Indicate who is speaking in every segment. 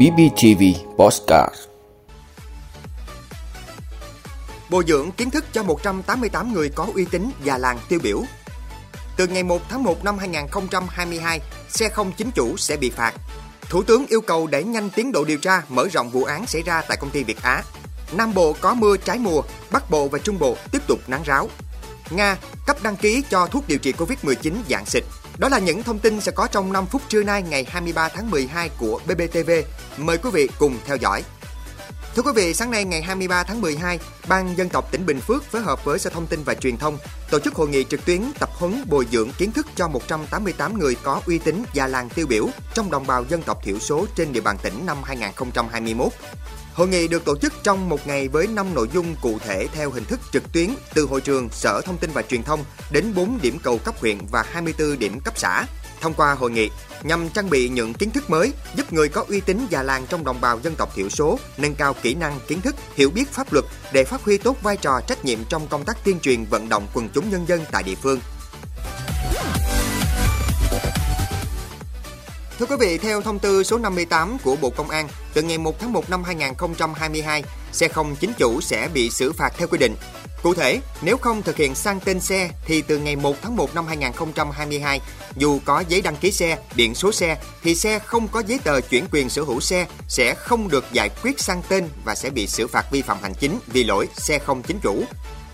Speaker 1: BBTV Postcard
Speaker 2: Bồi dưỡng kiến thức cho 188 người có uy tín và làng tiêu biểu. Từ ngày 1 tháng 1 năm 2022, xe không chính chủ sẽ bị phạt. Thủ tướng yêu cầu đẩy nhanh tiến độ điều tra mở rộng vụ án xảy ra tại công ty Việt Á. Nam Bộ có mưa trái mùa, Bắc Bộ và Trung Bộ tiếp tục nắng ráo. Nga cấp đăng ký cho thuốc điều trị Covid-19 dạng xịt. Đó là những thông tin sẽ có trong 5 phút trưa nay ngày 23 tháng 12 của BBTV. Mời quý vị cùng theo dõi. Thưa quý vị, sáng nay ngày 23 tháng 12, Ban Dân tộc tỉnh Bình Phước phối hợp với Sở Thông tin và Truyền thông tổ chức hội nghị trực tuyến tập huấn bồi dưỡng kiến thức cho 188 người có uy tín và làng tiêu biểu trong đồng bào dân tộc thiểu số trên địa bàn tỉnh năm 2021. Hội nghị được tổ chức trong một ngày với 5 nội dung cụ thể theo hình thức trực tuyến từ hội trường Sở Thông tin và Truyền thông đến 4 điểm cầu cấp huyện và 24 điểm cấp xã. Thông qua hội nghị, nhằm trang bị những kiến thức mới, giúp người có uy tín già làng trong đồng bào dân tộc thiểu số nâng cao kỹ năng, kiến thức, hiểu biết pháp luật để phát huy tốt vai trò trách nhiệm trong công tác tuyên truyền vận động quần chúng nhân dân tại địa phương. Thưa quý vị, theo thông tư số 58 của Bộ Công an, từ ngày 1 tháng 1 năm 2022, xe không chính chủ sẽ bị xử phạt theo quy định. Cụ thể, nếu không thực hiện sang tên xe thì từ ngày 1 tháng 1 năm 2022, dù có giấy đăng ký xe, biển số xe thì xe không có giấy tờ chuyển quyền sở hữu xe sẽ không được giải quyết sang tên và sẽ bị xử phạt vi phạm hành chính vì lỗi xe không chính chủ.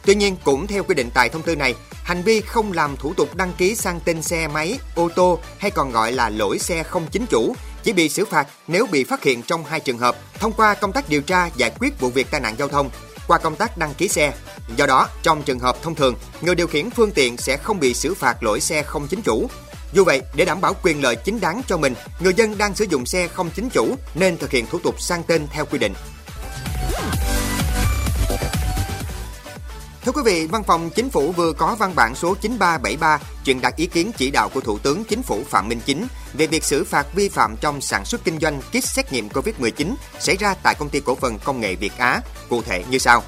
Speaker 2: Tuy nhiên, cũng theo quy định tại thông tư này, hành vi không làm thủ tục đăng ký sang tên xe máy, ô tô hay còn gọi là lỗi xe không chính chủ chỉ bị xử phạt nếu bị phát hiện trong hai trường hợp thông qua công tác điều tra giải quyết vụ việc tai nạn giao thông qua công tác đăng ký xe. Do đó, trong trường hợp thông thường, người điều khiển phương tiện sẽ không bị xử phạt lỗi xe không chính chủ. Dù vậy, để đảm bảo quyền lợi chính đáng cho mình, người dân đang sử dụng xe không chính chủ nên thực hiện thủ tục sang tên theo quy định. Thưa quý vị, Văn phòng Chính phủ vừa có văn bản số 9373 truyền đạt ý kiến chỉ đạo của Thủ tướng Chính phủ Phạm Minh Chính về việc xử phạt vi phạm trong sản xuất kinh doanh kit xét nghiệm COVID-19 xảy ra tại công ty cổ phần công nghệ Việt Á, cụ thể như sau.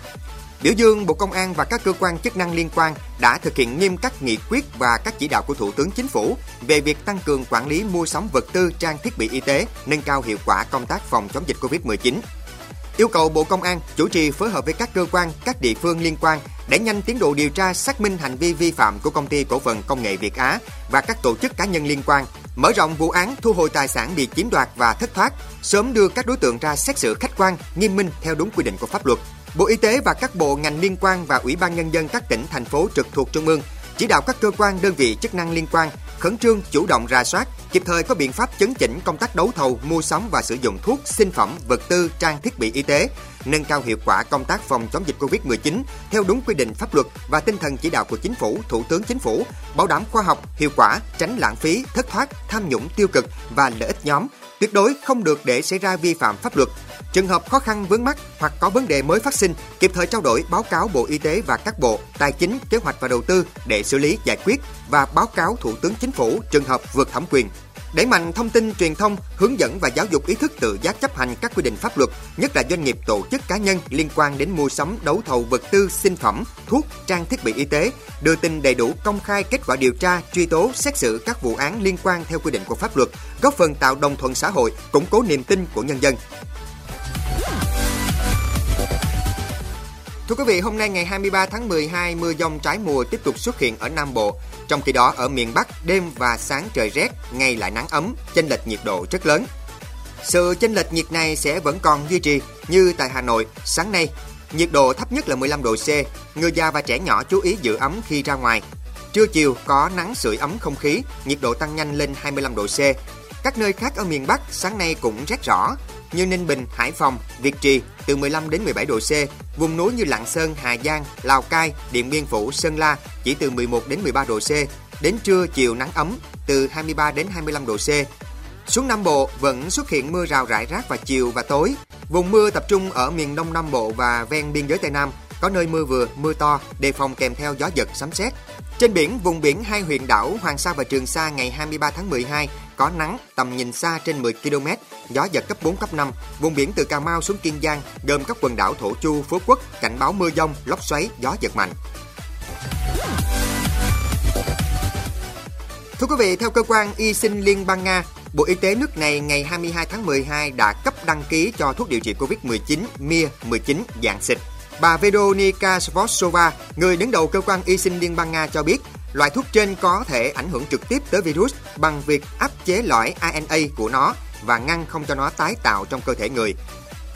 Speaker 2: Biểu dương Bộ Công an và các cơ quan chức năng liên quan đã thực hiện nghiêm các nghị quyết và các chỉ đạo của Thủ tướng Chính phủ về việc tăng cường quản lý mua sắm vật tư trang thiết bị y tế, nâng cao hiệu quả công tác phòng chống dịch COVID-19 yêu cầu Bộ Công an chủ trì phối hợp với các cơ quan, các địa phương liên quan để nhanh tiến độ điều tra xác minh hành vi vi phạm của công ty cổ phần công nghệ Việt Á và các tổ chức cá nhân liên quan, mở rộng vụ án thu hồi tài sản bị chiếm đoạt và thất thoát, sớm đưa các đối tượng ra xét xử khách quan, nghiêm minh theo đúng quy định của pháp luật. Bộ Y tế và các bộ ngành liên quan và Ủy ban nhân dân các tỉnh thành phố trực thuộc trung ương chỉ đạo các cơ quan đơn vị chức năng liên quan khẩn trương chủ động ra soát, kịp thời có biện pháp chấn chỉnh công tác đấu thầu, mua sắm và sử dụng thuốc, sinh phẩm, vật tư, trang thiết bị y tế, nâng cao hiệu quả công tác phòng chống dịch Covid-19 theo đúng quy định pháp luật và tinh thần chỉ đạo của Chính phủ, Thủ tướng Chính phủ, bảo đảm khoa học, hiệu quả, tránh lãng phí, thất thoát, tham nhũng tiêu cực và lợi ích nhóm, tuyệt đối không được để xảy ra vi phạm pháp luật. Trường hợp khó khăn vướng mắt hoặc có vấn đề mới phát sinh, kịp thời trao đổi báo cáo Bộ Y tế và các bộ Tài chính, Kế hoạch và Đầu tư để xử lý giải quyết và báo cáo Thủ tướng Chính phủ trường hợp vượt thẩm quyền. Đẩy mạnh thông tin truyền thông, hướng dẫn và giáo dục ý thức tự giác chấp hành các quy định pháp luật, nhất là doanh nghiệp tổ chức cá nhân liên quan đến mua sắm đấu thầu vật tư, sinh phẩm, thuốc, trang thiết bị y tế, đưa tin đầy đủ công khai kết quả điều tra, truy tố, xét xử các vụ án liên quan theo quy định của pháp luật, góp phần tạo đồng thuận xã hội, củng cố niềm tin của nhân dân. Thưa quý vị, hôm nay ngày 23 tháng 12, mưa dông trái mùa tiếp tục xuất hiện ở Nam Bộ. Trong khi đó, ở miền Bắc, đêm và sáng trời rét, ngày lại nắng ấm, chênh lệch nhiệt độ rất lớn. Sự chênh lệch nhiệt này sẽ vẫn còn duy trì như tại Hà Nội sáng nay. Nhiệt độ thấp nhất là 15 độ C, người già và trẻ nhỏ chú ý giữ ấm khi ra ngoài. Trưa chiều có nắng sưởi ấm không khí, nhiệt độ tăng nhanh lên 25 độ C. Các nơi khác ở miền Bắc sáng nay cũng rét rõ, như Ninh Bình, Hải Phòng, Việt Trì từ 15 đến 17 độ C, vùng núi như Lạng Sơn, Hà Giang, Lào Cai, Điện Biên Phủ, Sơn La chỉ từ 11 đến 13 độ C. Đến trưa chiều nắng ấm từ 23 đến 25 độ C. Xuống Nam Bộ vẫn xuất hiện mưa rào rải rác vào chiều và tối. Vùng mưa tập trung ở miền Đông Nam Bộ và ven biên giới Tây Nam, có nơi mưa vừa, mưa to, đề phòng kèm theo gió giật, sấm sét. Trên biển, vùng biển hai huyện đảo Hoàng Sa và Trường Sa ngày 23 tháng 12 có nắng, tầm nhìn xa trên 10 km, gió giật cấp 4, cấp 5. Vùng biển từ Cà Mau xuống Kiên Giang, gồm các quần đảo Thổ Chu, Phú Quốc, cảnh báo mưa dông, lốc xoáy, gió giật mạnh. Thưa quý vị, theo cơ quan y sinh liên bang Nga, Bộ Y tế nước này ngày 22 tháng 12 đã cấp đăng ký cho thuốc điều trị COVID-19 Mir-19 dạng xịt. Bà Veronika Svosova, người đứng đầu cơ quan y sinh Liên bang Nga cho biết, loại thuốc trên có thể ảnh hưởng trực tiếp tới virus bằng việc áp chế lõi RNA của nó và ngăn không cho nó tái tạo trong cơ thể người.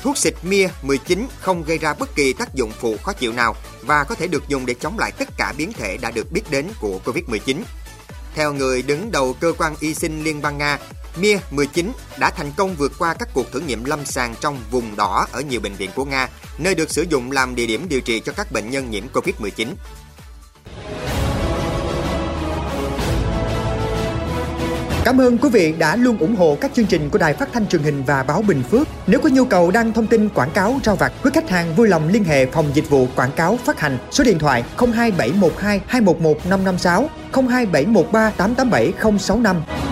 Speaker 2: Thuốc xịt Mia 19 không gây ra bất kỳ tác dụng phụ khó chịu nào và có thể được dùng để chống lại tất cả biến thể đã được biết đến của COVID-19. Theo người đứng đầu cơ quan y sinh Liên bang Nga, Mir-19 đã thành công vượt qua các cuộc thử nghiệm lâm sàng trong vùng đỏ ở nhiều bệnh viện của Nga, nơi được sử dụng làm địa điểm điều trị cho các bệnh nhân nhiễm COVID-19.
Speaker 3: Cảm ơn quý vị đã luôn ủng hộ các chương trình của Đài Phát thanh truyền hình và báo Bình Phước. Nếu có nhu cầu đăng thông tin quảng cáo rao vặt, quý khách hàng vui lòng liên hệ phòng dịch vụ quảng cáo phát hành số điện thoại 02712 211 556 02713 887 065.